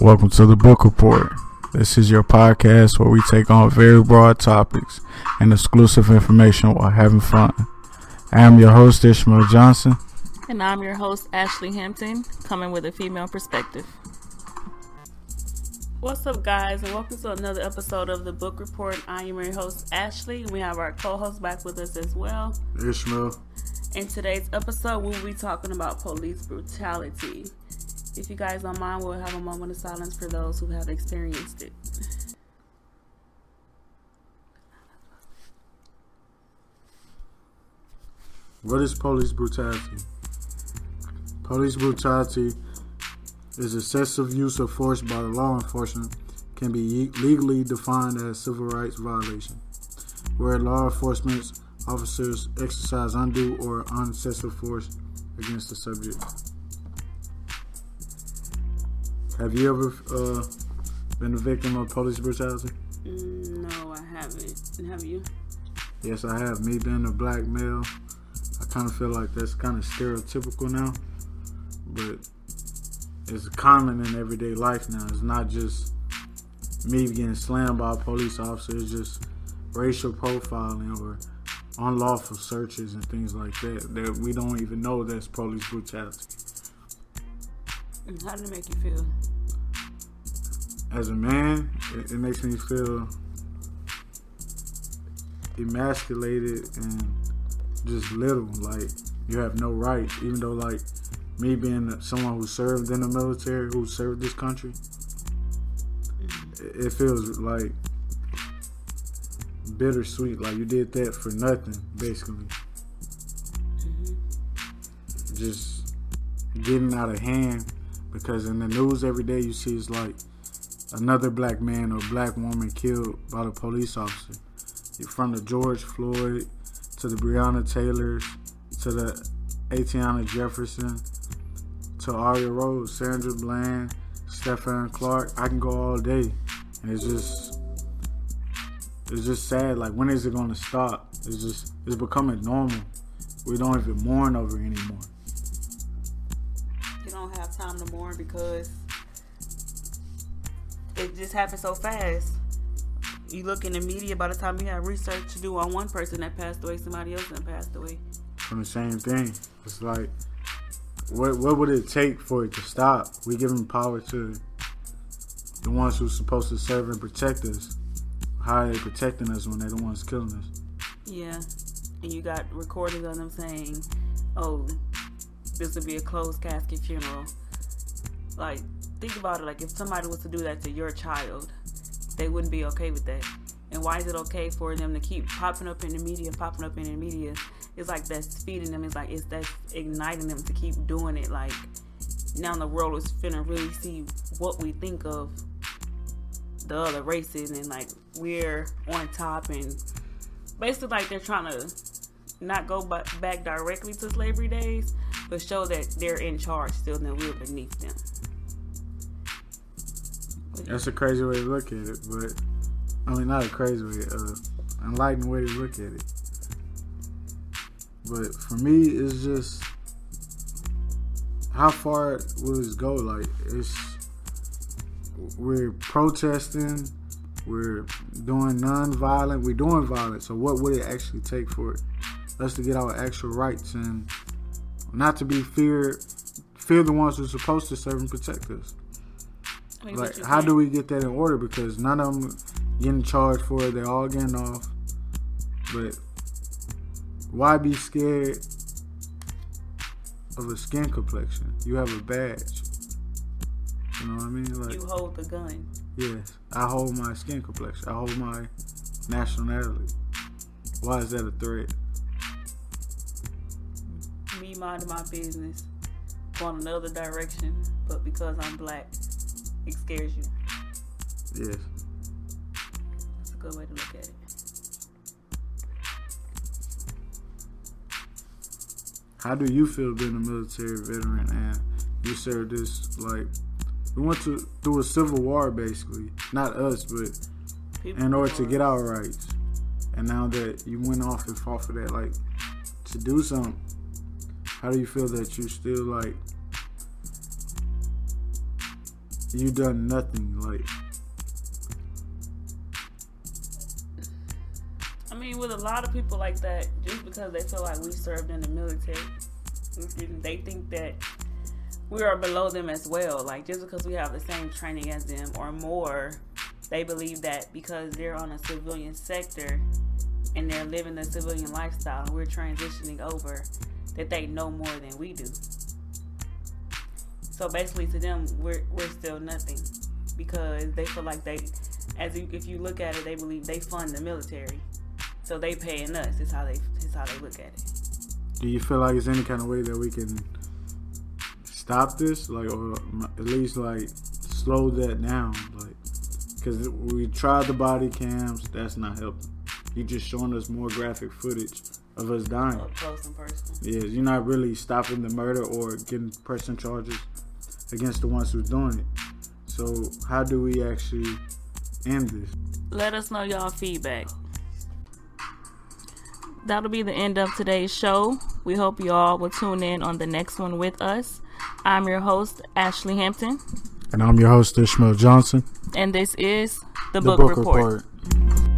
Welcome to the Book Report. This is your podcast where we take on very broad topics and exclusive information while having fun. I am your host, Ishmael Johnson. And I'm your host, Ashley Hampton, coming with a female perspective. What's up, guys, and welcome to another episode of the Book Report. I am your host, Ashley. We have our co host back with us as well, Ishmael. In today's episode, we'll be talking about police brutality. If you guys don't mind, we'll have a moment of silence for those who have experienced it. What is police brutality? Police brutality is excessive use of force by law enforcement can be legally defined as civil rights violation, where law enforcement officers exercise undue or unnecessary force against the subject. Have you ever uh, been a victim of police brutality? No, I haven't. Have you? Yes, I have. Me being a black male, I kind of feel like that's kind of stereotypical now, but it's common in everyday life now. It's not just me getting slammed by a police officer. It's just racial profiling or unlawful searches and things like that that we don't even know that's police brutality. How did it make you feel? As a man, it, it makes me feel emasculated and just little. Like you have no right, even though like me being someone who served in the military, who served this country, mm. it, it feels like bittersweet. Like you did that for nothing, basically. Mm-hmm. Just getting out of hand because in the news every day you see is like another black man or black woman killed by the police officer. From the George Floyd to the Breonna Taylors to the Atiana Jefferson to Aria Rose, Sandra Bland, Stephon Clark. I can go all day, and it's just it's just sad. Like when is it gonna stop? It's just it's becoming normal. We don't even mourn over it anymore You don't have time to mourn because it just happened so fast. You look in the media, by the time you have research to do on one person that passed away, somebody else that passed away. From the same thing. It's like, what what would it take for it to stop? We giving power to the ones who's supposed to serve and protect us. How are they protecting us when they're the ones killing us? Yeah. And you got recordings of them saying, oh, this would be a closed casket funeral. Like, think about it. Like, if somebody was to do that to your child, they wouldn't be okay with that. And why is it okay for them to keep popping up in the media, popping up in the media? It's like that's feeding them. It's like it's that's igniting them to keep doing it. Like now the world is finna really see what we think of the other races, and like we're on top, and basically like they're trying to not go back directly to slavery days, but show that they're in charge still and we're beneath them. That's a crazy way to look at it, but I mean, not a crazy way, uh, enlightened way to look at it. But for me, it's just how far will this go? Like, it's we're protesting, we're doing non-violent, we're doing violent. So, what would it actually take for us to get our actual rights and not to be feared, fear the ones who's supposed to serve and protect us. I mean, like, how do we get that in order? Because none of them getting charged for it. They're all getting off. But why be scared of a skin complexion? You have a badge. You know what I mean? Like you hold the gun. Yes, I hold my skin complexion. I hold my nationality. Why is that a threat? me minding my business, going another direction, but because I'm black, it scares you. Yes. That's a good way to look at it. How do you feel being a military veteran and you served this like we went to through a civil war basically, not us, but People in order to get our rights. And now that you went off and fought for that, like to do something how do you feel that you still like you done nothing like I mean, with a lot of people like that, just because they feel like we served in the military, they think that we are below them as well. Like just because we have the same training as them or more, they believe that because they're on a civilian sector and they're living the civilian lifestyle and we're transitioning over, that they know more than we do. So basically, to them, we're we're still nothing because they feel like they, as if you look at it, they believe they fund the military, so they paying us. Is how they is how they look at it. Do you feel like there's any kind of way that we can stop this, like, or at least like slow that down, like, because we tried the body cams, that's not helping. You just showing us more graphic footage of us dying. Close and personal. Yeah, you're not really stopping the murder or getting pressing charges against the ones who's doing it. So how do we actually end this? Let us know y'all feedback. That'll be the end of today's show. We hope you all will tune in on the next one with us. I'm your host, Ashley Hampton. And I'm your host, Ishmael Johnson. And this is The, the Book, Book, Report. Report.